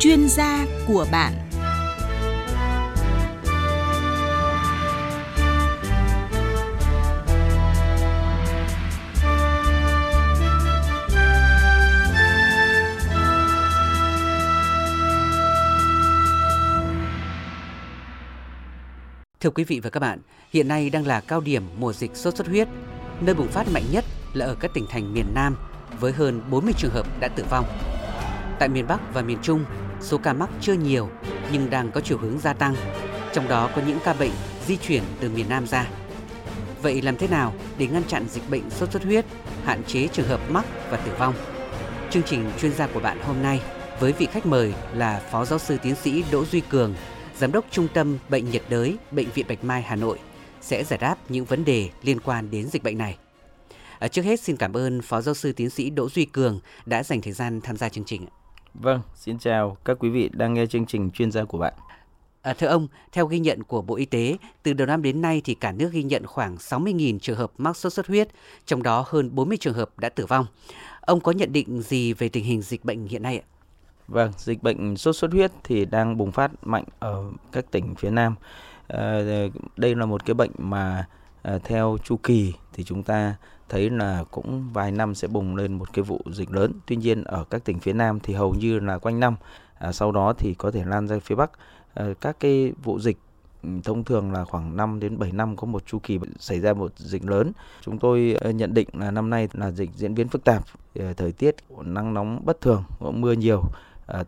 chuyên gia của bạn Thưa quý vị và các bạn, hiện nay đang là cao điểm mùa dịch sốt xuất huyết. Nơi bùng phát mạnh nhất là ở các tỉnh thành miền Nam với hơn 40 trường hợp đã tử vong. Tại miền Bắc và miền Trung, số ca mắc chưa nhiều nhưng đang có chiều hướng gia tăng, trong đó có những ca bệnh di chuyển từ miền Nam ra. Vậy làm thế nào để ngăn chặn dịch bệnh sốt xuất huyết, hạn chế trường hợp mắc và tử vong? Chương trình chuyên gia của bạn hôm nay với vị khách mời là Phó Giáo sư Tiến sĩ Đỗ Duy Cường, Giám đốc Trung tâm Bệnh nhiệt đới Bệnh viện Bạch Mai Hà Nội sẽ giải đáp những vấn đề liên quan đến dịch bệnh này. À, trước hết xin cảm ơn Phó Giáo sư Tiến sĩ Đỗ Duy Cường đã dành thời gian tham gia chương trình. Vâng, xin chào các quý vị đang nghe chương trình chuyên gia của bạn. À, thưa ông, theo ghi nhận của Bộ Y tế, từ đầu năm đến nay thì cả nước ghi nhận khoảng 60.000 trường hợp mắc sốt xuất huyết, trong đó hơn 40 trường hợp đã tử vong. Ông có nhận định gì về tình hình dịch bệnh hiện nay ạ? Vâng, dịch bệnh sốt xuất huyết thì đang bùng phát mạnh ở các tỉnh phía Nam. À, đây là một cái bệnh mà à, theo chu kỳ thì chúng ta thấy là cũng vài năm sẽ bùng lên một cái vụ dịch lớn. Tuy nhiên ở các tỉnh phía Nam thì hầu như là quanh năm. À, sau đó thì có thể lan ra phía Bắc. À, các cái vụ dịch ừ, thông thường là khoảng 5 đến 7 năm có một chu kỳ xảy ra một dịch lớn. Chúng tôi ờ, nhận định là năm nay là dịch diễn biến phức tạp, ờ, thời tiết nắng nóng bất thường, mưa nhiều,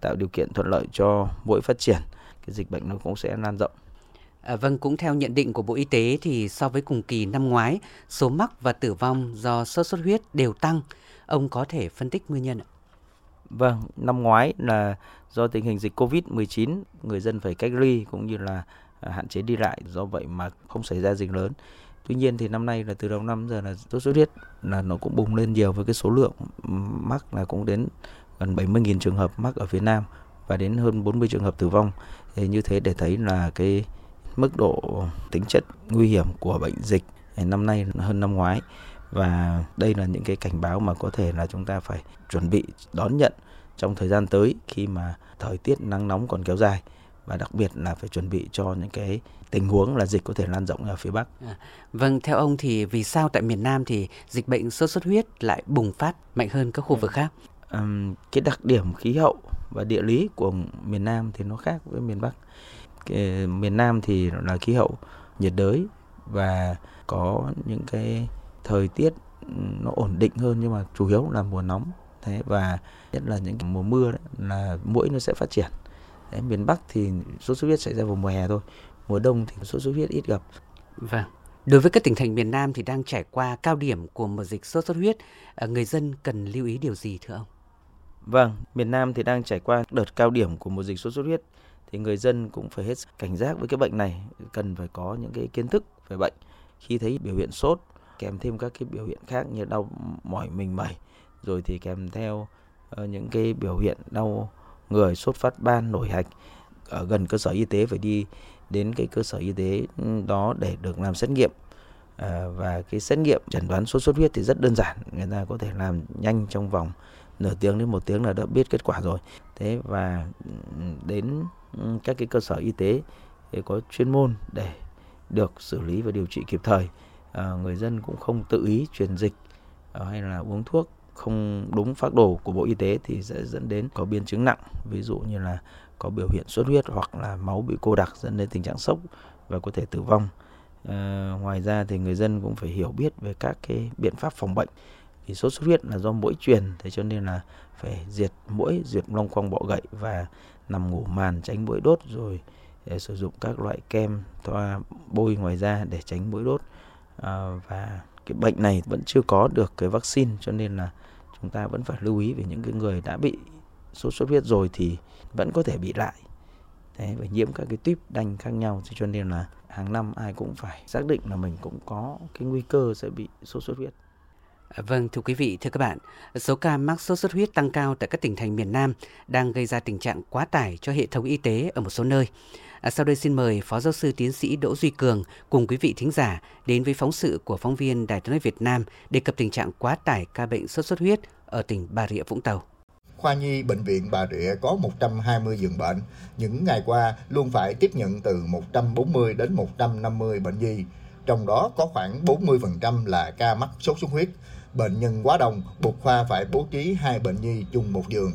tạo điều kiện thuận lợi cho mũi phát triển. Cái dịch bệnh nó cũng sẽ lan rộng. À, vâng, cũng theo nhận định của Bộ Y tế thì so với cùng kỳ năm ngoái, số mắc và tử vong do sốt xuất huyết đều tăng. Ông có thể phân tích nguyên nhân ạ? Vâng, năm ngoái là do tình hình dịch Covid-19, người dân phải cách ly cũng như là à, hạn chế đi lại, do vậy mà không xảy ra dịch lớn. Tuy nhiên thì năm nay là từ đầu năm giờ là sốt xuất huyết là nó cũng bùng lên nhiều với cái số lượng mắc là cũng đến gần 70.000 trường hợp mắc ở phía Nam và đến hơn 40 trường hợp tử vong. Thì như thế để thấy là cái mức độ tính chất nguy hiểm của bệnh dịch năm nay hơn năm ngoái và đây là những cái cảnh báo mà có thể là chúng ta phải chuẩn bị đón nhận trong thời gian tới khi mà thời tiết nắng nóng còn kéo dài và đặc biệt là phải chuẩn bị cho những cái tình huống là dịch có thể lan rộng ở phía Bắc. À, vâng, theo ông thì vì sao tại miền Nam thì dịch bệnh sốt xuất huyết lại bùng phát mạnh hơn các khu vực khác? Um, cái đặc điểm khí hậu và địa lý của miền Nam thì nó khác với miền Bắc cái miền Nam thì là khí hậu nhiệt đới và có những cái thời tiết nó ổn định hơn nhưng mà chủ yếu là mùa nóng. Thế và nhất là những mùa mưa đấy, là mũi nó sẽ phát triển. Đấy, miền Bắc thì sốt xuất huyết xảy ra vào mùa hè thôi mùa đông thì sốt xuất huyết ít gặp. Vâng. Đối với các tỉnh thành miền Nam thì đang trải qua cao điểm của mùa dịch sốt xuất huyết, à, người dân cần lưu ý điều gì thưa ông? Vâng, miền Nam thì đang trải qua đợt cao điểm của mùa dịch sốt xuất huyết thì người dân cũng phải hết cảnh giác với cái bệnh này cần phải có những cái kiến thức về bệnh. Khi thấy biểu hiện sốt kèm thêm các cái biểu hiện khác như đau mỏi mình mẩy rồi thì kèm theo ờ, những cái biểu hiện đau người sốt phát ban nổi hạch ở gần cơ sở y tế phải đi đến cái cơ sở y tế ừ, đó để được làm xét nghiệm. À, và cái xét nghiệm chẩn đoán sốt xuất huyết thì rất đơn giản người ta có thể làm nhanh trong vòng nửa tiếng đến một tiếng là đã biết kết quả rồi. Thế và ừ, đến ừ, các cái cơ sở y tế có chuyên môn để được xử lý và điều trị kịp thời. À, người dân cũng không tự ý truyền dịch à, hay là uống thuốc không đúng phác đồ của bộ y tế thì sẽ dẫn đến có biến chứng nặng. Ví dụ như là có biểu hiện xuất huyết hoặc là máu bị cô đặc dẫn đến tình trạng sốc và có thể tử vong. À, ngoài ra thì người dân cũng phải hiểu biết về các cái biện pháp phòng bệnh vì sốt xuất huyết là do mũi truyền thế cho nên là phải diệt mũi diệt long quăng bọ gậy và nằm ngủ màn tránh mũi đốt rồi để sử dụng các loại kem thoa bôi ngoài da để tránh mũi đốt à, và cái bệnh này vẫn chưa có được cái vaccine cho nên là chúng ta vẫn phải lưu ý về những cái người đã bị sốt xuất huyết rồi thì vẫn có thể bị lại Đấy, và nhiễm các cái tuyếp đanh khác nhau cho nên là hàng năm ai cũng phải xác định là mình cũng có cái nguy cơ sẽ bị sốt xuất huyết. Vâng, thưa quý vị, thưa các bạn, số ca mắc sốt xuất huyết tăng cao tại các tỉnh thành miền Nam đang gây ra tình trạng quá tải cho hệ thống y tế ở một số nơi. À, sau đây xin mời Phó Giáo sư Tiến sĩ Đỗ Duy Cường cùng quý vị thính giả đến với phóng sự của phóng viên Đài tiếng nói Việt Nam đề cập tình trạng quá tải ca bệnh sốt xuất huyết ở tỉnh Bà Rịa Vũng Tàu. khoa nhi bệnh viện Bà Rịa có 120 giường bệnh. Những ngày qua luôn phải tiếp nhận từ 140 đến 150 bệnh nhi, trong đó có khoảng 40% là ca mắc sốt xuất huyết. Bệnh nhân quá đông, buộc khoa phải bố trí hai bệnh nhi chung một giường.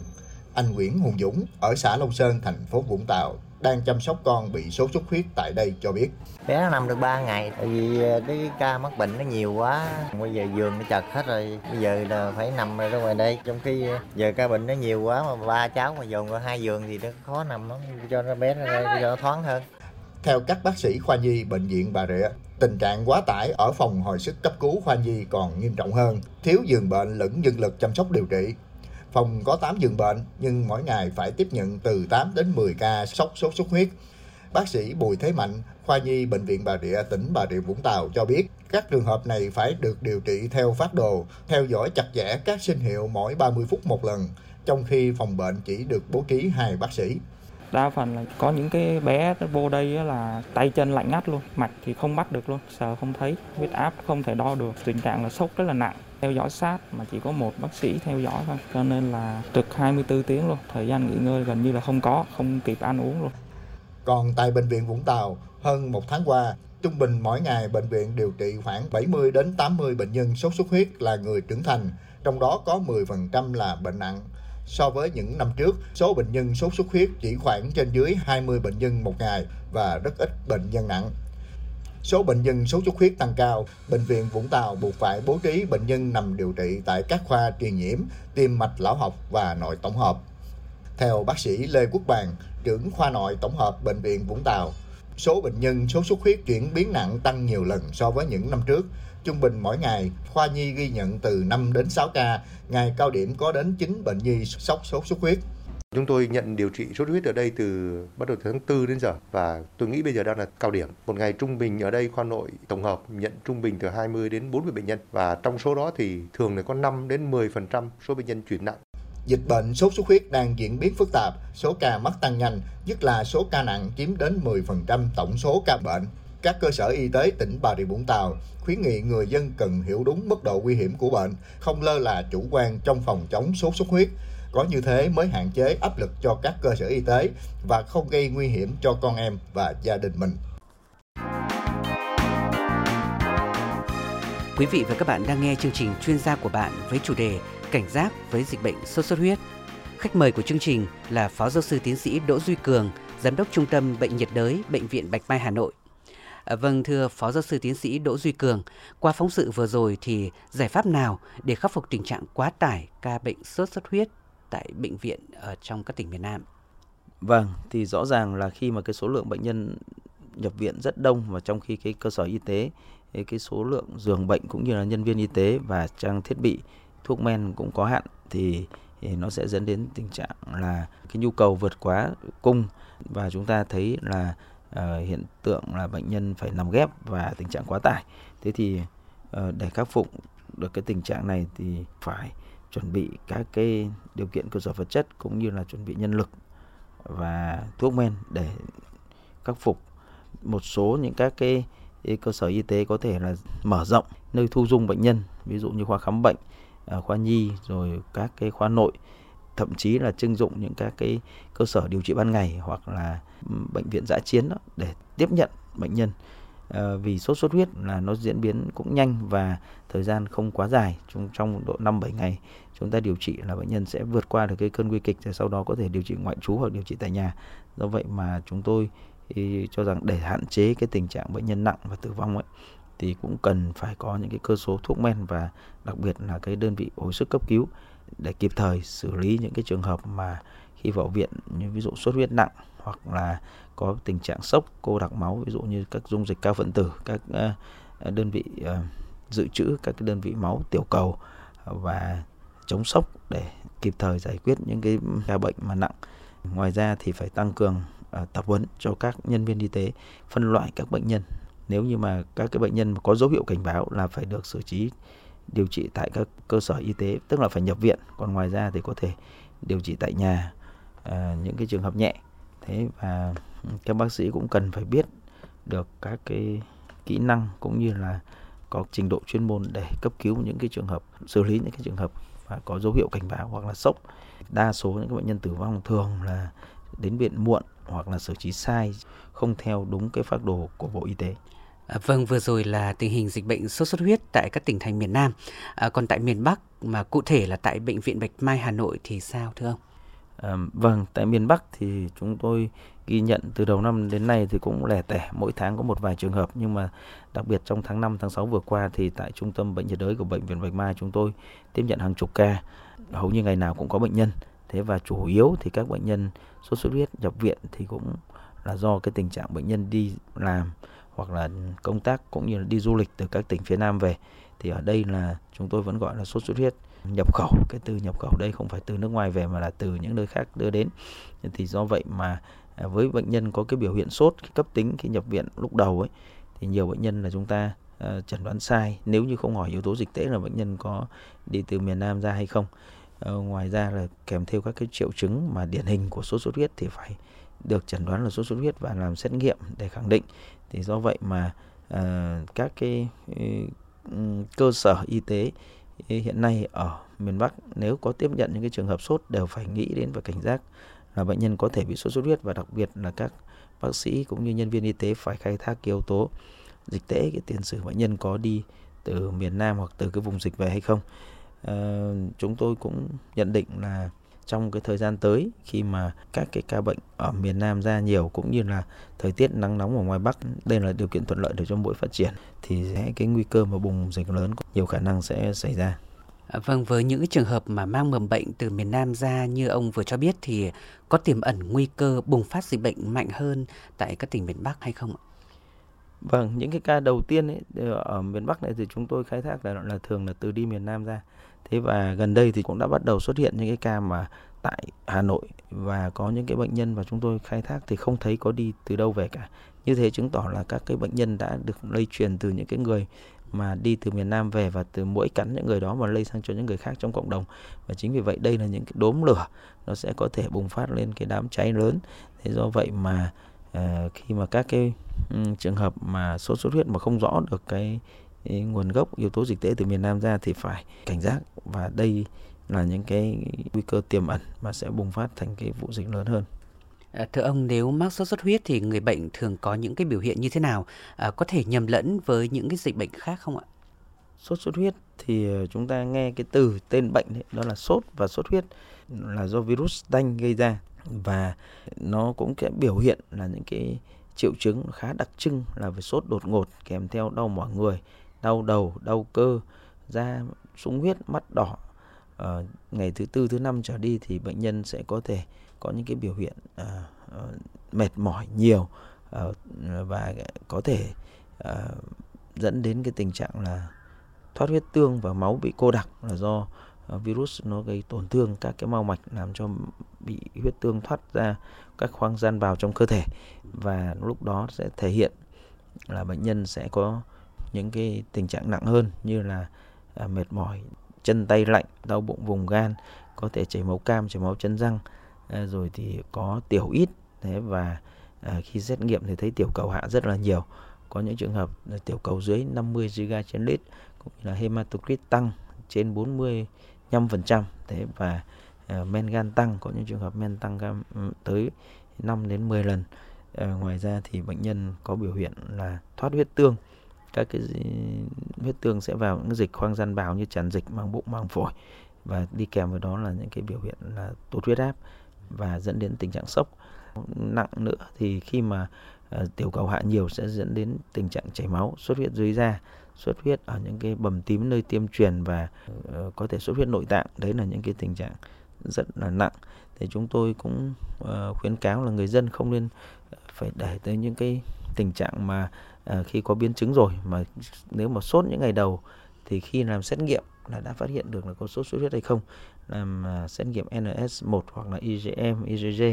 Anh Nguyễn Hùng Dũng ở xã Long Sơn, thành phố Vũng Tàu đang chăm sóc con bị sốt xuất huyết tại đây cho biết. Bé nó nằm được 3 ngày, tại vì ờ, cái ca mắc bệnh nó nhiều quá, bây giờ giường nó chật hết rồi, bây giờ là phải nằm ra ngoài đây. Trong khi ờ, giờ ca bệnh nó nhiều quá mà ba cháu mà dồn vào hai giường thì nó khó nằm lắm, cho nó bé ra đây cho nó thoáng hơn. Theo các bác sĩ khoa nhi bệnh viện Bà Rịa, tình trạng quá tải ở phòng hồi sức cấp cứu khoa nhi còn nghiêm trọng hơn, thiếu giường bệnh lẫn nhân lực chăm sóc điều trị. Phòng có 8 giường bệnh nhưng mỗi ngày phải tiếp nhận từ 8 đến 10 ca sốc sốt xuất huyết. Bác sĩ Bùi Thế Mạnh, khoa nhi bệnh viện Bà Rịa, tỉnh Bà Rịa Vũng Tàu cho biết, các trường hợp này phải được điều trị theo phát đồ, theo dõi chặt chẽ các sinh hiệu mỗi 30 phút một lần, trong khi phòng bệnh chỉ được bố trí hai bác sĩ đa phần là có những cái bé vô đây là tay chân lạnh ngắt luôn, mạch thì không bắt được luôn, sờ không thấy, huyết áp không thể đo được, tình trạng là sốc rất là nặng. Theo dõi sát mà chỉ có một bác sĩ theo dõi thôi, cho nên là trực 24 tiếng luôn, thời gian nghỉ ngơi gần như là không có, không kịp ăn uống luôn. Còn tại bệnh viện Vũng Tàu, hơn một tháng qua, trung bình mỗi ngày bệnh viện điều trị khoảng 70 đến 80 bệnh nhân sốt xuất huyết là người trưởng thành, trong đó có 10% là bệnh nặng. So với những năm trước, số bệnh nhân sốt xuất huyết chỉ khoảng trên dưới 20 bệnh nhân một ngày và rất ít bệnh nhân nặng. Số bệnh nhân sốt xuất huyết tăng cao, Bệnh viện Vũng Tàu buộc phải bố trí bệnh nhân nằm điều trị tại các khoa truyền nhiễm, tim mạch lão học và nội tổng hợp. Theo bác sĩ Lê Quốc Bàn, trưởng khoa nội tổng hợp Bệnh viện Vũng Tàu, số bệnh nhân sốt xuất huyết chuyển biến nặng tăng nhiều lần so với những năm trước. Trung bình mỗi ngày, khoa nhi ghi nhận từ 5 đến 6 ca, ngày cao điểm có đến 9 bệnh nhi sốc sốt xuất huyết. Chúng tôi nhận điều trị sốt huyết ở đây từ bắt đầu từ tháng 4 đến giờ và tôi nghĩ bây giờ đang là cao điểm. Một ngày trung bình ở đây khoa nội tổng hợp nhận trung bình từ 20 đến 40 bệnh nhân và trong số đó thì thường là có 5 đến 10% số bệnh nhân chuyển nặng. Dịch bệnh sốt xuất huyết đang diễn biến phức tạp, số ca mắc tăng nhanh, nhất là số ca nặng chiếm đến 10% tổng số ca bệnh. Các cơ sở y tế tỉnh Bà Rịa Vũng Tàu khuyến nghị người dân cần hiểu đúng mức độ nguy hiểm của bệnh, không lơ là chủ quan trong phòng chống sốt xuất huyết. Có như thế mới hạn chế áp lực cho các cơ sở y tế và không gây nguy hiểm cho con em và gia đình mình. Quý vị và các bạn đang nghe chương trình chuyên gia của bạn với chủ đề Cảnh giác với dịch bệnh sốt xuất huyết. Khách mời của chương trình là Phó Giáo sư Tiến sĩ Đỗ Duy Cường, Giám đốc Trung tâm Bệnh nhiệt đới Bệnh viện Bạch Mai Hà Nội. Ờ, vâng thưa Phó Giáo sư Tiến sĩ Đỗ Duy Cường, qua phóng sự vừa rồi thì giải pháp nào để khắc phục tình trạng quá tải ca bệnh sốt xuất huyết tại bệnh viện ở trong các tỉnh miền Nam? Vâng, thì rõ ràng là khi mà cái số lượng bệnh nhân nhập viện rất đông và trong khi cái cơ sở y tế cái số lượng giường bệnh cũng như là nhân viên y tế và trang thiết bị thuốc men cũng có hạn thì, thì nó sẽ dẫn đến tình trạng là cái nhu cầu vượt quá cung và chúng ta thấy là Ờ, hiện tượng là bệnh nhân phải nằm ghép và tình trạng quá tải. Thế thì ờ, để khắc phục được cái tình trạng này thì phải chuẩn bị các cái điều kiện cơ sở vật chất cũng như là chuẩn bị nhân lực và thuốc men để khắc phục. Một số những các cái cơ sở y tế có thể là mở rộng nơi thu dung bệnh nhân, ví dụ như khoa khám bệnh ờ, khoa nhi rồi các cái khoa nội thậm chí là trưng dụng những các cái cơ sở điều trị ban ngày hoặc là bệnh viện giã chiến đó để tiếp nhận bệnh nhân. À, vì sốt xuất huyết là nó diễn biến cũng nhanh và thời gian không quá dài trong trong độ 5 7 ngày chúng ta điều trị là bệnh nhân sẽ vượt qua được cái cơn nguy kịch và sau đó có thể điều trị ngoại trú hoặc điều trị tại nhà. Do vậy mà chúng tôi thì cho rằng để hạn chế cái tình trạng bệnh nhân nặng và tử vong ấy thì cũng cần phải có những cái cơ số thuốc men và đặc biệt là cái đơn vị hồi sức cấp cứu để kịp thời xử lý những cái trường hợp mà khi vào viện như ví dụ xuất huyết nặng hoặc là có tình trạng sốc, cô đặc máu, ví dụ như các dung dịch cao phân tử, các ờ, ờ, đơn vị ờ, dự trữ các cái đơn vị máu tiểu cầu và chống sốc để kịp thời giải quyết những cái ca bệnh mà nặng. Ngoài ra thì phải tăng cường tập huấn cho các nhân viên y tế, phân loại các bệnh nhân. Nếu như mà các cái bệnh nhân có dấu hiệu cảnh báo là phải được xử trí điều trị tại các cơ sở y tế tức là phải nhập viện còn ngoài ra thì có thể điều trị tại nhà à, những cái trường hợp nhẹ thế và các bác sĩ cũng cần phải biết được các cái kỹ năng cũng như là có trình độ chuyên môn để cấp cứu những cái trường hợp xử lý những cái trường hợp và có dấu hiệu cảnh báo hoặc là sốc. Đa số những bệnh nhân tử vong thường là đến viện muộn hoặc là xử trí sai, không theo đúng cái phác đồ của Bộ Y tế. À, vâng, vừa rồi là tình hình dịch bệnh sốt xuất huyết tại các tỉnh thành miền Nam. À, còn tại miền Bắc mà cụ thể là tại bệnh viện Bạch Mai Hà Nội thì sao thưa ông? À, vâng, tại miền Bắc thì chúng tôi ghi nhận từ đầu năm đến nay thì cũng lẻ tẻ, mỗi tháng có một vài trường hợp nhưng mà đặc biệt trong tháng 5 tháng 6 vừa qua thì tại trung tâm bệnh nhiệt đới của bệnh viện Bạch Mai chúng tôi tiếp nhận hàng chục ca, hầu như ngày nào cũng có bệnh nhân. Thế và chủ yếu thì các bệnh nhân sốt xuất huyết nhập viện thì cũng là do cái tình trạng bệnh nhân đi làm hoặc là công tác cũng như là đi du lịch từ các tỉnh phía Nam về thì ở đây là chúng tôi vẫn gọi là sốt xuất huyết nhập khẩu. Cái từ nhập khẩu đây không phải từ nước ngoài về mà là từ những nơi khác đưa đến. Thì do vậy mà à, với bệnh nhân có cái biểu hiện sốt cấp tính khi nhập viện lúc đầu ấy thì nhiều bệnh nhân là chúng ta uh, chẩn đoán sai. Nếu như không hỏi yếu tố dịch tễ là bệnh nhân có đi từ miền Nam ra hay không. Uh, ngoài ra là kèm theo các cái triệu chứng mà điển hình của sốt xuất huyết thì phải được chẩn đoán là sốt xuất huyết và làm xét nghiệm để khẳng định thì do vậy mà uh, các cái uh, cơ sở y tế ừ, hiện nay ở miền Bắc nếu có tiếp nhận những cái trường hợp sốt đều phải nghĩ đến và cảnh giác là bệnh nhân có thể bị sốt xuất huyết và đặc biệt là các bác sĩ cũng như nhân viên y tế phải khai thác cái yếu tố dịch tễ cái tiền sử bệnh nhân có đi từ miền Nam hoặc từ cái vùng dịch về hay không. À, chúng tôi cũng nhận định là trong cái thời gian tới khi mà các cái ca bệnh ở miền Nam ra nhiều cũng như là thời tiết nắng nóng ở ngoài Bắc đây là điều kiện thuận lợi để cho mũi phát triển thì sẽ cái nguy cơ mà bùng dịch lớn nhiều khả năng sẽ xảy ra. À, vâng, với những trường hợp mà mang mầm bệnh từ miền Nam ra như ông vừa cho biết thì có tiềm ẩn nguy cơ bùng phát dịch bệnh mạnh hơn tại các tỉnh miền Bắc hay không ạ? Vâng, những cái ca đầu tiên ấy, ở miền Bắc này thì chúng tôi khai thác là, là thường là từ đi miền Nam ra. Thế và gần đây thì cũng đã bắt đầu xuất hiện những cái ca mà tại Hà Nội và có những cái bệnh nhân mà chúng tôi khai thác thì không thấy có đi từ đâu về cả. Như thế chứng tỏ là các cái bệnh nhân đã được lây truyền từ những cái người mà đi từ miền Nam về và từ mũi cắn những người đó mà lây sang cho những người khác trong cộng đồng và chính vì vậy đây là những cái đốm lửa nó sẽ có thể bùng phát lên cái đám cháy lớn thế do vậy mà uh, khi mà các cái um, trường hợp mà sốt xuất huyết mà không rõ được cái, cái nguồn gốc yếu tố dịch tễ từ miền Nam ra thì phải cảnh giác và đây là những cái nguy cơ tiềm ẩn mà sẽ bùng phát thành cái vụ dịch lớn hơn. À, thưa ông, nếu mắc sốt xuất huyết thì người bệnh thường có những cái biểu hiện như thế nào? À, có thể nhầm lẫn với những cái dịch bệnh khác không ạ? Sốt xuất huyết thì ờ, chúng ta nghe cái từ tên bệnh đấy, đó là sốt và sốt huyết là do virus đanh gây ra và nó cũng sẽ biểu hiện là những cái triệu chứng khá đặc trưng là về sốt đột ngột kèm theo đau mỏi người, đau đầu, đau cơ, da sung huyết, mắt đỏ. À, ngày thứ tư thứ năm trở đi thì bệnh nhân sẽ có thể có những cái biểu hiện à, à, mệt mỏi nhiều à, và có thể à, dẫn đến cái tình trạng là thoát huyết tương và máu bị cô đặc là do uh, Ờ, virus nó gây tổn thương các cái mao mạch làm cho bị huyết tương thoát ra các khoang gian vào trong cơ thể. Và lúc đó sẽ thể hiện là bệnh nhân sẽ có những cái tình trạng nặng hơn như là à, mệt mỏi chân tay lạnh đau bụng vùng gan có thể chảy máu cam chảy máu chân răng. À, rồi thì có tiểu ít thế và à, khi xét nghiệm thì thấy tiểu cầu hạ rất là nhiều. Có những trường hợp là tiểu cầu dưới 50 giga trên lít cũng như là hematocrit tăng trên 45% thế và uh, men gan tăng có những trường hợp men tăng gan ừ, tới 5 đến 10 lần. Uh, ngoài ra thì bệnh nhân có biểu hiện là thoát huyết tương. Các cái huyết tương sẽ vào những dịch khoang gian bào như tràn dịch mang bụng mang phổi. Và đi kèm với đó là những cái biểu hiện là tụt huyết áp và dẫn đến tình trạng sốc. Nặng nữa thì khi mà uh, tiểu cầu hạ nhiều sẽ dẫn đến tình trạng chảy máu xuất huyết dưới da xuất huyết ở những cái bầm tím nơi tiêm truyền và uh, có thể xuất huyết nội tạng. Đấy là những cái tình trạng rất là nặng. Thì chúng tôi cũng uh, khuyến cáo là người dân không nên ờ, phải để tới những cái tình trạng mà uh, khi có biến chứng rồi mà nếu mà sốt những ngày đầu thì khi làm xét nghiệm là đã phát hiện được là có sốt xuất huyết hay không. Làm uh, xét nghiệm NS1 hoặc là IgM, IgG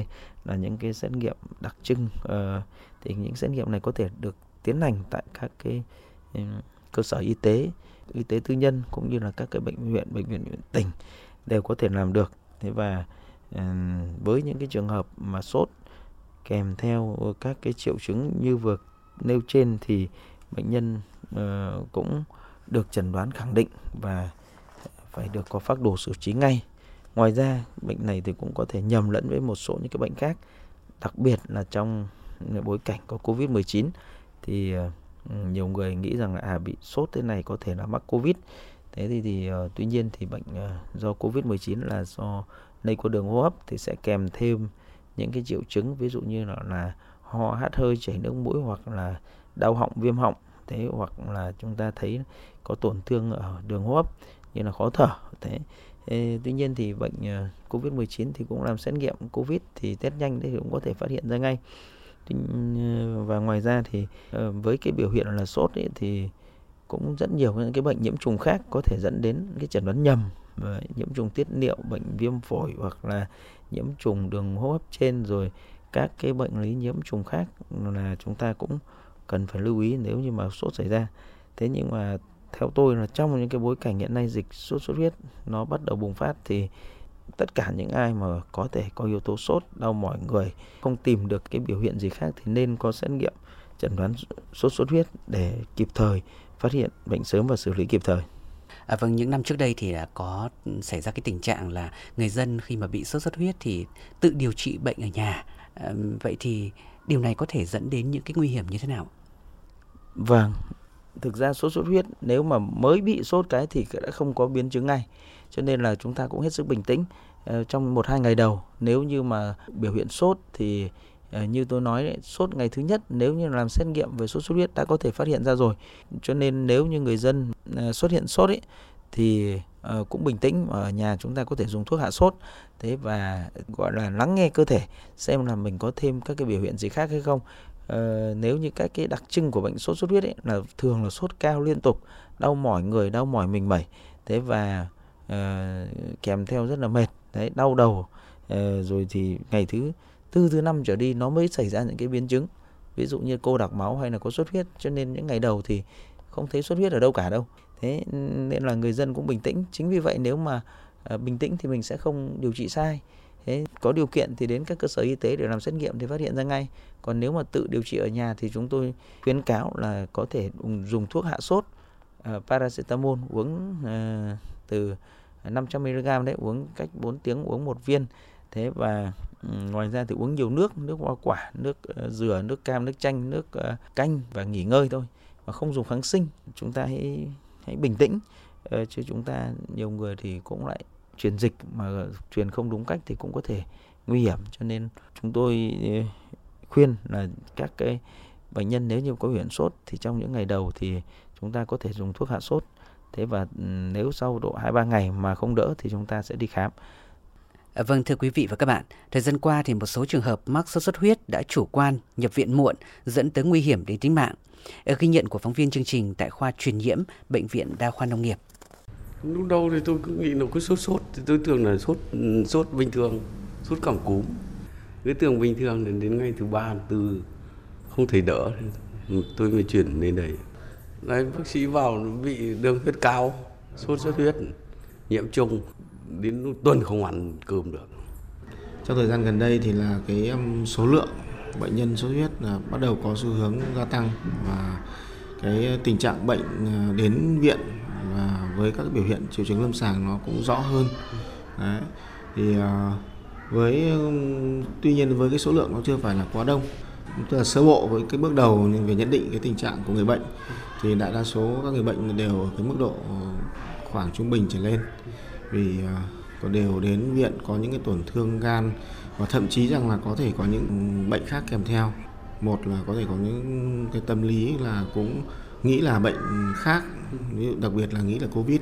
là những cái xét nghiệm đặc trưng uh, thì những xét nghiệm này có thể được tiến hành tại các cái cơ sở y tế y tế tư nhân cũng như là các cái bệnh viện bệnh viện tỉnh đều có thể làm được thế và ờ, với những cái trường hợp mà sốt kèm theo các cái triệu chứng như vừa nêu trên thì bệnh nhân ờ, cũng được chẩn đoán khẳng định và phải được có phác đồ xử trí ngay. Ngoài ra, bệnh này thì cũng có thể nhầm lẫn với một số những cái bệnh khác, đặc biệt là trong bối cảnh có Covid-19 thì ờ, Ừ, nhiều người nghĩ rằng là à bị sốt thế này có thể là mắc Covid. Thế thì thì uh, tuy nhiên thì bệnh uh, do Covid-19 là do lây qua đường hô hấp thì sẽ kèm thêm những cái triệu chứng ví dụ như là, là ho hắt hơi chảy nước mũi hoặc là đau họng viêm họng. Thế hoặc là chúng ta thấy có tổn thương ở đường hô hấp như là khó thở. Thế Ê, tuy nhiên thì bệnh ờ, uh, Covid-19 thì cũng làm xét nghiệm Covid thì test nhanh thì cũng có thể phát hiện ra ngay. Ờ, và ngoài ra thì ờ, với cái biểu hiện là sốt ấy, thì cũng rất nhiều những cái bệnh nhiễm trùng khác có thể dẫn đến cái chẩn đoán nhầm và nhiễm trùng tiết niệu bệnh viêm phổi hoặc là nhiễm trùng đường hô hấp trên rồi các cái bệnh lý nhiễm trùng khác là chúng ta cũng cần phải lưu ý nếu như mà sốt xảy ra. Thế nhưng mà theo tôi là trong những cái bối cảnh hiện nay dịch sốt xuất huyết nó bắt đầu bùng phát thì tất cả những ai mà có thể có yếu tố sốt đau mỏi người không tìm được cái biểu hiện gì khác thì nên có xét nghiệm chẩn đoán sốt xuất huyết để kịp thời phát hiện bệnh sớm và xử lý kịp thời. À, vâng, những năm trước đây thì đã có xảy ra cái tình trạng là người dân khi mà bị sốt xuất huyết thì tự điều trị bệnh ở nhà. À, vậy thì điều này có thể dẫn đến những cái nguy hiểm như thế nào? Vâng, thực ra sốt xuất huyết nếu mà mới bị sốt cái thì đã không có biến chứng ngay. Cho nên là chúng ta cũng hết sức bình tĩnh ờ, trong một hai ngày đầu. Nếu như mà biểu hiện sốt thì ờ, như tôi nói đấy, sốt ngày thứ nhất nếu như làm xét nghiệm về sốt xuất huyết đã có thể phát hiện ra rồi. Cho nên nếu như người dân ờ, xuất hiện sốt ấy thì cũng bình tĩnh ở nhà chúng ta có thể dùng thuốc hạ sốt. Thế và gọi là lắng nghe cơ thể xem là mình có thêm các cái biểu hiện gì khác hay không uh, nếu như các cái đặc trưng của bệnh sốt xuất huyết ấy là thường là sốt cao liên tục đau mỏi người đau mỏi mình mẩy thế và uh, kèm theo rất là mệt đấy đau đầu uh, rồi thì ngày thứ tư thứ năm trở đi nó mới xảy ra những cái biến chứng. Ví dụ như cô đặc máu hay là có xuất huyết cho nên những ngày đầu thì không thấy xuất huyết ở đâu cả đâu. Thế nên là người dân cũng bình tĩnh. Chính vì vậy nếu mà uh, bình tĩnh thì mình sẽ không điều trị sai. Thế có điều kiện thì đến các cơ sở y tế để làm xét nghiệm thì phát hiện ra ngay. Còn nếu mà tự điều trị ở nhà thì chúng tôi khuyến cáo là có thể dùng thuốc hạ sốt uh, paracetamol uống uh, từ 500 mg đấy uống cách 4 tiếng uống một viên. Thế và um, ngoài ra thì uống nhiều nước, nước hoa quả, nước uh, dừa, nước cam, nước chanh, nước uh, canh và nghỉ ngơi thôi. Mà không dùng kháng sinh. Chúng ta hãy hãy bình tĩnh uh, chứ chúng ta nhiều người thì cũng lại truyền dịch mà truyền không đúng cách thì cũng có thể nguy hiểm cho nên chúng tôi ừ, khuyên là các cái bệnh nhân nếu như có biểu hiện sốt thì trong những ngày đầu thì chúng ta có thể dùng thuốc hạ sốt thế và ừ, nếu sau độ 2 3 ngày mà không đỡ thì chúng ta sẽ đi khám. À, vâng thưa quý vị và các bạn, thời gian qua thì một số trường hợp mắc sốt xuất huyết đã chủ quan, nhập viện muộn dẫn tới nguy hiểm đến tính mạng. Ở ghi nhận của phóng viên chương trình tại khoa truyền nhiễm bệnh viện Đa khoa Nông nghiệp lúc đầu thì tôi cứ nghĩ nó cứ sốt sốt, thì tôi tưởng là sốt ừ, sốt bình thường, sốt cảm cúm. Cứ tưởng bình thường đến đến ngày thứ ba từ không thể đỡ. Tôi mới chuyển đến đây. Đấy, bác sĩ vào bị đường huyết cao, sốt xuất huyết, nhiễm trùng, đến tuần không ăn cơm được. Trong thời gian gần đây thì là cái um, số lượng bệnh nhân sốt huyết là bắt đầu có xu hướng gia tăng và cái uh, tình trạng bệnh uh, đến viện và với các biểu hiện triệu chứng lâm sàng nó cũng rõ hơn Đấy. thì à, với, tuy nhiên với cái số lượng nó chưa phải là quá đông, tức là sơ bộ với cái bước đầu về nhận định cái tình trạng của người bệnh thì đại đa số các người bệnh đều ở cái mức độ khoảng trung bình trở lên vì à, có đều đến viện có những cái tổn thương gan và thậm chí rằng là có thể có những bệnh khác kèm theo một là có thể có những cái tâm lý là cũng nghĩ là bệnh khác ví dụ đặc biệt là nghĩ là covid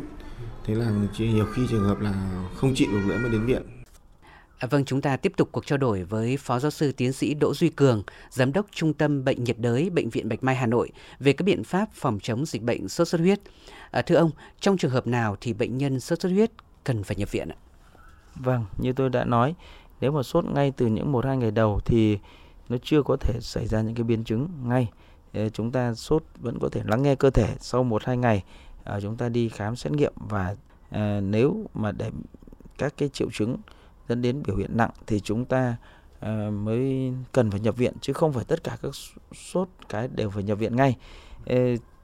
thế là nhiều khi trường hợp là không chịu được nữa mới đến viện À, vâng, chúng ta tiếp tục cuộc trao đổi với Phó Giáo sư Tiến sĩ Đỗ Duy Cường, Giám đốc Trung tâm Bệnh nhiệt đới Bệnh viện Bạch Mai Hà Nội về các biện pháp phòng chống dịch bệnh sốt xuất huyết. À, thưa ông, trong trường hợp nào thì bệnh nhân sốt xuất huyết cần phải nhập viện ạ? Vâng, như tôi đã nói, nếu mà sốt ngay từ những một hai ngày đầu thì nó chưa có thể xảy ra những cái biến chứng ngay chúng ta sốt vẫn có thể lắng nghe cơ thể sau một, hai ngày. À, chúng ta đi khám xét nghiệm và à, nếu mà để các cái triệu chứng dẫn đến biểu hiện nặng thì chúng ta à, mới cần phải nhập viện, chứ không phải tất cả các sốt cái đều phải nhập viện ngay.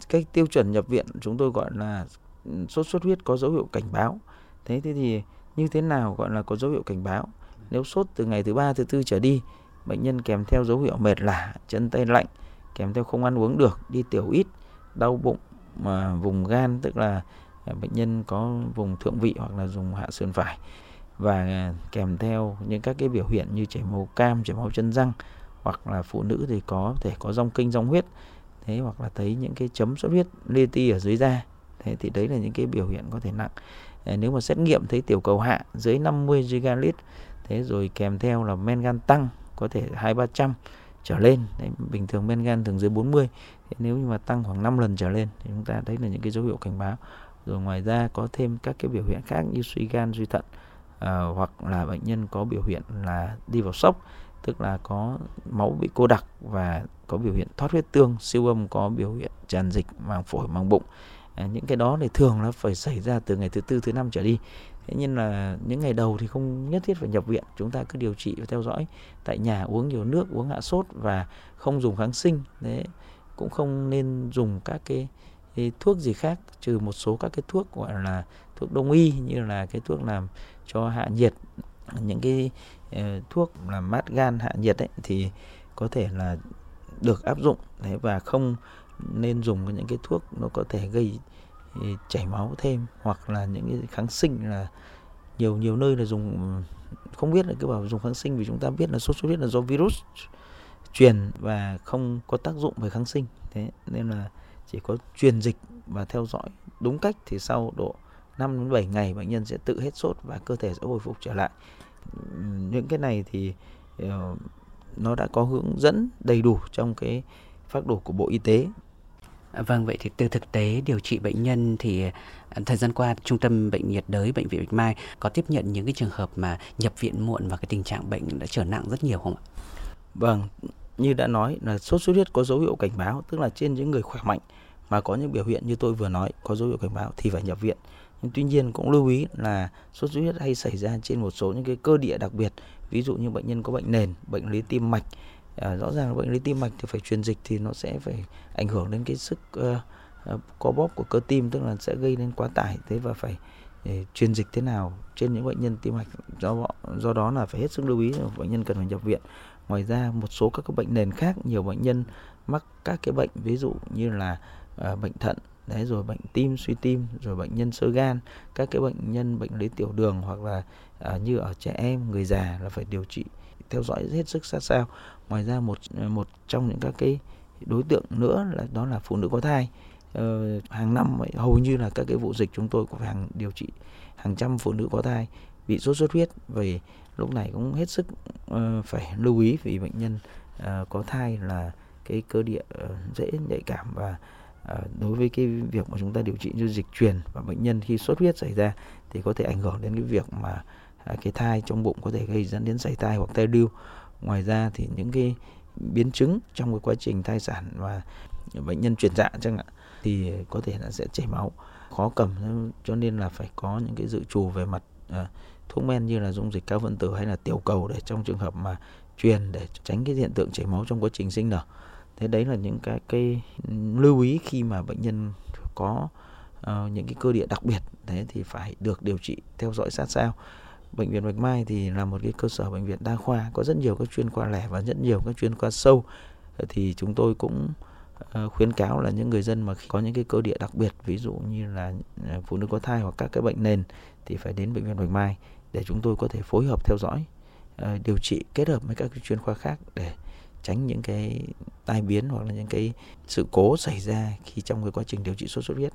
Cái tiêu chuẩn nhập viện chúng tôi gọi là ừ, sốt xuất huyết có dấu hiệu cảnh báo. Thế thế thì như thế nào gọi là có dấu hiệu cảnh báo? Nếu sốt từ ngày thứ ba, thứ tư trở đi, bệnh nhân kèm theo dấu hiệu mệt lả, chân tay lạnh kèm theo không ăn uống được, đi tiểu ít, đau bụng mà vùng gan, tức là à, bệnh nhân có vùng thượng vị hoặc là dùng hạ sườn phải. Và à, kèm theo những các cái biểu hiện như chảy màu cam, chảy máu chân răng hoặc là phụ nữ thì có thể có rong kinh rong huyết, thế hoặc là thấy những cái chấm xuất huyết, li ti ở dưới da, thế thì đấy là những cái biểu hiện có thể nặng. À, nếu mà xét nghiệm thấy tiểu cầu hạ dưới 50 gigalit thế rồi kèm theo là men gan tăng có thể hai ba trăm trở lên. Đấy, bình thường men gan thường dưới 40 thế nếu như mà tăng khoảng 5 lần trở lên thì chúng ta đấy là những cái dấu hiệu cảnh báo. Rồi ngoài ra có thêm các cái biểu hiện khác như suy gan suy thận à, hoặc là bệnh nhân có biểu hiện là đi vào sốc tức là có máu bị cô đặc và có biểu hiện thoát huyết tương siêu âm có biểu hiện tràn dịch màng phổi màng bụng à, những cái đó thì thường là phải xảy ra từ ngày thứ tư thứ năm trở đi. Thế nhưng là những ngày đầu thì không nhất thiết phải nhập viện. Chúng ta cứ điều trị và theo dõi tại nhà uống nhiều nước uống hạ sốt và không dùng kháng sinh. Đấy cũng không nên dùng các cái, cái thuốc gì khác trừ một số các cái thuốc gọi là thuốc đông y như là cái thuốc làm cho hạ nhiệt. Những cái uh, thuốc làm mát gan hạ nhiệt ấy thì có thể là được áp dụng. Đấy và không nên dùng những cái thuốc nó có thể gây ừ, chảy máu thêm hoặc là những cái kháng sinh là nhiều nhiều nơi là dùng, không biết là cứ bảo dùng kháng sinh vì chúng ta biết là sốt xuất huyết là do virus truyền và không có tác dụng về kháng sinh. Thế nên là chỉ có truyền dịch và theo dõi đúng cách thì sau độ 5 đến 7 ngày bệnh nhân sẽ tự hết sốt và cơ thể sẽ hồi phục trở lại. Những cái này thì ờ, nó đã có hướng dẫn đầy đủ trong cái phác đồ của Bộ Y tế. Vâng, vậy thì từ thực tế điều trị bệnh nhân thì à, thời gian qua Trung tâm Bệnh nhiệt đới Bệnh viện Bạch Mai có tiếp nhận những cái trường hợp mà nhập viện muộn và cái tình trạng bệnh đã trở nặng rất nhiều không ạ? Vâng, như đã nói là sốt xuất huyết có dấu hiệu cảnh báo, tức là trên những người khỏe mạnh mà có những biểu hiện như tôi vừa nói có dấu hiệu cảnh báo thì phải nhập viện. Nhưng tuy nhiên cũng lưu ý là sốt xuất huyết hay xảy ra trên một số những cái cơ địa đặc biệt, ví dụ như bệnh nhân có bệnh nền, bệnh lý tim mạch à, rõ ràng là bệnh lý tim mạch thì phải truyền dịch thì nó sẽ phải ảnh hưởng đến cái sức uh, co bóp của cơ tim tức là sẽ gây nên quá tải. Thế và phải truyền dịch thế nào trên những bệnh nhân tim mạch? Do do đó là phải hết sức lưu ý bệnh nhân cần phải nhập viện. Ngoài ra một số các bệnh nền khác nhiều bệnh nhân mắc các cái bệnh ví dụ như là uh, bệnh thận đấy rồi bệnh tim suy tim rồi bệnh nhân sơ gan các cái bệnh nhân bệnh lý tiểu đường hoặc là uh, như ở trẻ em người già là phải điều trị theo dõi hết sức sát sao. Ngoài ra một một trong những các cái đối tượng nữa là đó là phụ nữ có thai. Ờ, hàng năm hầu như là các cái vụ dịch chúng tôi cũng phải hàng điều trị hàng trăm phụ nữ có thai bị sốt xuất huyết. Về lúc này cũng hết sức uh, phải lưu ý vì bệnh nhân uh, có thai là cái cơ địa uh, dễ nhạy cảm và uh, đối với cái việc mà chúng ta điều trị như dịch truyền và bệnh nhân khi sốt huyết xảy ra thì có thể ảnh hưởng đến cái việc mà uh, À, cái thai trong bụng có thể gây dẫn đến sảy thai hoặc thai lưu. Ngoài ra thì những cái biến chứng trong cái quá trình thai sản và bệnh nhân chuyển dạ chẳng hạn thì có thể là sẽ chảy máu khó cầm. Cho nên là phải có những cái dự trù về mặt à, thuốc men như là dung dịch cao phân tử hay là tiểu cầu để trong trường hợp mà truyền để tránh cái hiện tượng chảy máu trong quá trình sinh nở. Thế đấy là những cái cái lưu ý khi mà bệnh nhân có uh, những cái cơ địa đặc biệt. Thế thì phải được điều trị theo dõi sát sao bệnh viện Bạch Mai thì là một cái cơ sở bệnh viện đa khoa, có rất nhiều các chuyên khoa lẻ và rất nhiều các chuyên khoa sâu. Thì chúng tôi cũng ờ, khuyến cáo là những người dân mà có những cái cơ địa đặc biệt, ví dụ như là ờ, phụ nữ có thai hoặc các cái bệnh nền thì phải đến bệnh viện Bạch Mai để chúng tôi có thể phối hợp theo dõi ờ, điều trị kết hợp với các cái chuyên khoa khác để tránh những cái tai biến hoặc là những cái sự cố xảy ra khi trong cái quá trình điều trị sốt xuất huyết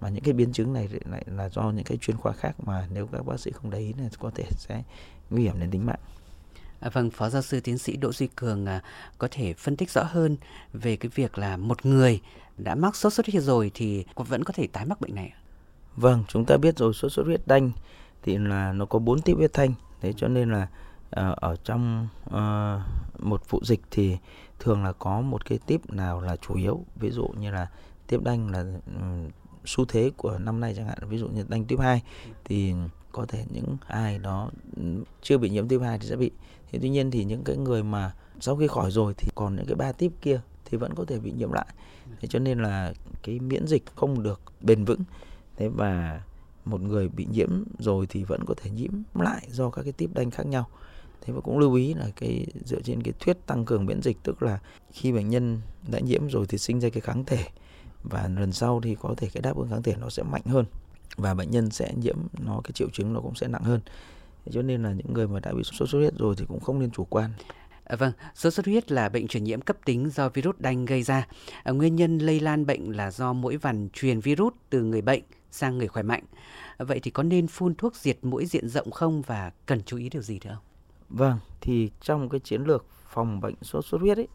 mà những cái biến chứng này lại là do những cái chuyên khoa khác mà nếu các bác sĩ không để ý thì có thể sẽ nguy hiểm đến tính mạng. À, vâng, Phó Giáo sư Tiến sĩ Đỗ Duy Cường à, có thể phân tích rõ hơn về cái việc là một người đã mắc sốt xuất huyết rồi thì vẫn có thể tái mắc bệnh này. Vâng, chúng ta biết rồi sốt xuất huyết đanh thì là nó có bốn tiếp huyết thanh, thế cho nên là uh, ở trong uh, một vụ dịch thì thường là có một cái tiếp nào là chủ yếu, ví dụ như là tiếp đanh là um, xu thế của năm nay chẳng hạn, ví dụ như đanh tuyếp 2 thì có thể những ai đó ừ, chưa bị nhiễm tuyếp 2 thì sẽ bị. Thì tuy nhiên thì những cái người mà sau khi khỏi rồi thì còn những cái ba tiếp kia thì vẫn có thể bị nhiễm lại. Thế cho nên là cái miễn dịch không được bền vững. Thế và một người bị nhiễm rồi thì vẫn có thể nhiễm lại do các cái tiếp đanh khác nhau. Thế và cũng lưu ý là cái, dựa trên cái thuyết tăng cường miễn dịch, tức là khi bệnh nhân đã nhiễm rồi thì sinh ra cái kháng thể và lần sau thì có thể cái đáp ứng kháng thể nó sẽ mạnh hơn và bệnh nhân sẽ nhiễm nó cái triệu chứng nó cũng sẽ nặng hơn cho nên là những người mà đã bị sốt xuất huyết rồi thì cũng không nên chủ quan À, vâng, sốt xuất huyết là bệnh truyền nhiễm cấp tính do virus đanh gây ra. À, nguyên nhân lây lan bệnh là do mũi vằn truyền virus từ người bệnh sang người khỏe mạnh. À, vậy thì có nên phun thuốc diệt mũi diện rộng không và cần chú ý điều gì thưa ông? Vâng, thì trong cái chiến lược phòng bệnh sốt xuất huyết ấy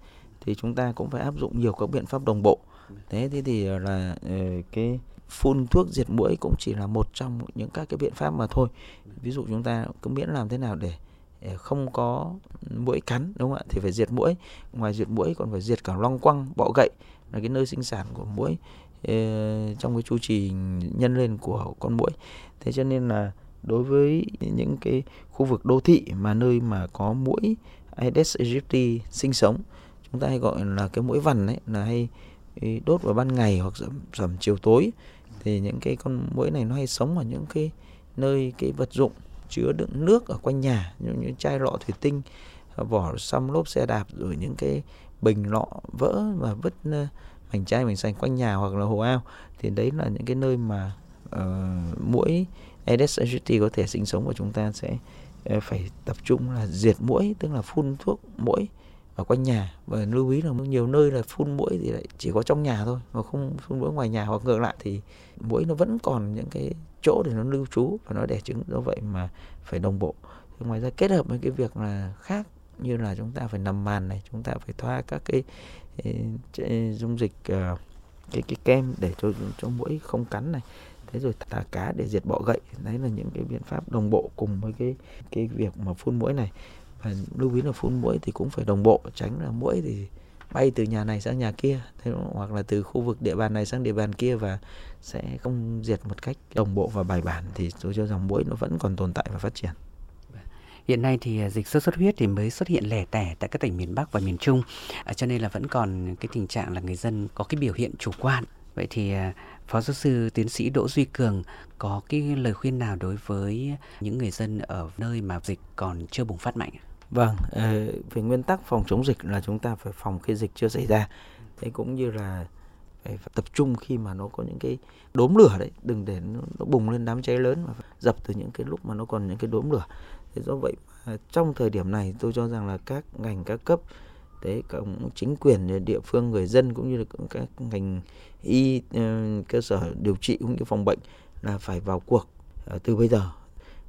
thì chúng ta cũng phải áp dụng nhiều các biện pháp đồng bộ. Thế thì, thì là ờ, cái phun thuốc diệt mũi cũng chỉ là một trong những các cái biện pháp mà thôi. Ví dụ chúng ta cứ miễn làm thế nào để ờ, không có mũi cắn đúng không ạ thì phải diệt mũi ngoài diệt mũi còn phải diệt cả long quăng bọ gậy là cái nơi sinh sản của mũi trong cái chu trình nhân lên của con mũi thế cho nên là đối với những cái khu vực đô thị mà nơi mà có mũi Aedes aegypti sinh sống chúng ta hay gọi là cái mũi vằn ấy là hay đốt vào ban ngày hoặc sẩm sầm chiều tối. Thì những cái con mũi này nó hay sống ở những cái nơi cái vật dụng chứa đựng nước ở quanh nhà như những chai lọ thủy tinh vỏ xăm lốp xe đạp rồi những cái bình lọ vỡ và vứt ờ, mảnh chai mảnh sành quanh nhà hoặc là hồ ao. Thì đấy là những cái nơi mà uh, mũi Aedes aegypti có thể sinh sống và chúng ta sẽ uh, phải tập trung là diệt mũi tức là phun thuốc mũi ở quanh nhà. Và lưu ý là nhiều nơi là phun mũi thì lại chỉ có trong nhà thôi mà không phun mũi ngoài nhà hoặc ngược lại thì mũi nó vẫn còn những cái chỗ để nó lưu trú và nó đẻ trứng. Do vậy mà phải đồng bộ. Thì ngoài ra kết hợp với cái việc là khác như là chúng ta phải nằm màn này chúng ta phải thoa các cái, cái dung dịch ờ, cái cái kem để cho cho mũi không cắn này. Thế rồi thả cá để diệt bọ gậy. Đấy là những cái biện pháp đồng bộ cùng với cái cái việc mà phun mũi này phải lưu ý là phun mũi thì cũng phải đồng bộ tránh là mũi thì bay từ nhà này sang nhà kia thế hoặc là từ khu vực địa bàn này sang địa bàn kia và sẽ không diệt một cách đồng bộ và bài bản thì tôi cho rằng mũi nó vẫn còn tồn tại và phát triển. Hiện nay thì à, dịch sốt xuất huyết thì mới xuất hiện lẻ tẻ tại các tỉnh miền Bắc và miền Trung, à, cho nên là vẫn còn cái tình trạng là người dân có cái biểu hiện chủ quan. Vậy thì à, Phó giáo sư tiến sĩ Đỗ Duy Cường có cái lời khuyên nào đối với những người dân ở nơi mà dịch còn chưa bùng phát mạnh? Vâng, ờ, về nguyên tắc phòng chống dịch là chúng ta phải phòng khi dịch chưa xảy ra. Thế cũng như là phải tập trung khi mà nó có những cái đốm lửa đấy, đừng để nó bùng lên đám cháy lớn mà dập từ những cái lúc mà nó còn những cái đốm lửa. Thế do vậy trong thời điểm này tôi cho rằng là các ngành các cấp đấy cũng chính quyền địa phương người dân cũng như là các ngành y ừ, cơ sở điều trị cũng như phòng bệnh là phải vào cuộc ờ, từ bây giờ.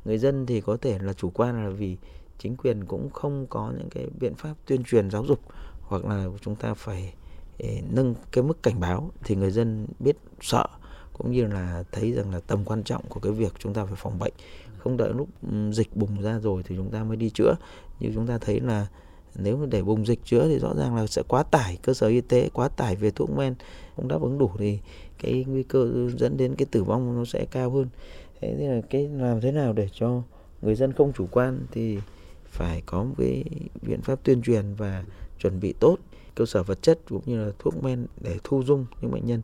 Người dân thì có thể là chủ quan là vì chính quyền cũng không có những cái biện pháp tuyên truyền giáo dục hoặc là chúng ta phải ờ, nâng cái mức cảnh báo thì người dân biết, sợ cũng như là thấy rằng là tầm quan trọng của cái việc chúng ta phải phòng bệnh. Không đợi lúc ừ, dịch bùng ra rồi thì chúng ta mới đi chữa. Như chúng ta thấy là nếu để bùng dịch chữa thì rõ ràng là sẽ quá tải cơ sở y tế, quá tải về thuốc men, không đáp ứng đủ thì cái nguy cơ dẫn đến cái tử vong nó sẽ cao hơn thế nên là cái làm thế nào để cho người dân không chủ quan thì phải có một cái biện pháp tuyên truyền và chuẩn bị tốt cơ sở vật chất cũng như là thuốc men để thu dung những bệnh nhân.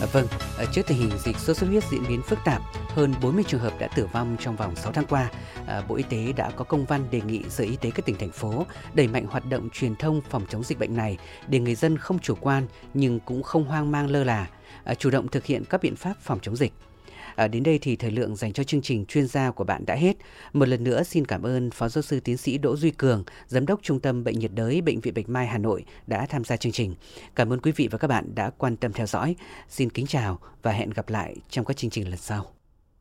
À, vâng, à, trước tình hình dịch sốt xuất huyết diễn biến phức tạp, hơn 40 trường hợp đã tử vong trong vòng 6 tháng qua, à, Bộ Y tế đã có công văn đề nghị Sở Y tế các tỉnh thành phố đẩy mạnh hoạt động truyền thông phòng chống dịch bệnh này để người dân không chủ quan nhưng cũng không hoang mang lơ là, à, chủ động thực hiện các biện pháp phòng chống dịch. À, đến đây thì thời lượng dành cho chương trình chuyên gia của bạn đã hết. Một lần nữa xin cảm ơn Phó Giáo sư Tiến sĩ Đỗ Duy Cường, Giám đốc Trung tâm Bệnh nhiệt đới Bệnh viện Bạch Mai Hà Nội đã tham gia chương trình. Cảm ơn quý vị và các bạn đã quan tâm theo dõi. Xin kính chào và hẹn gặp lại trong các chương trình lần sau.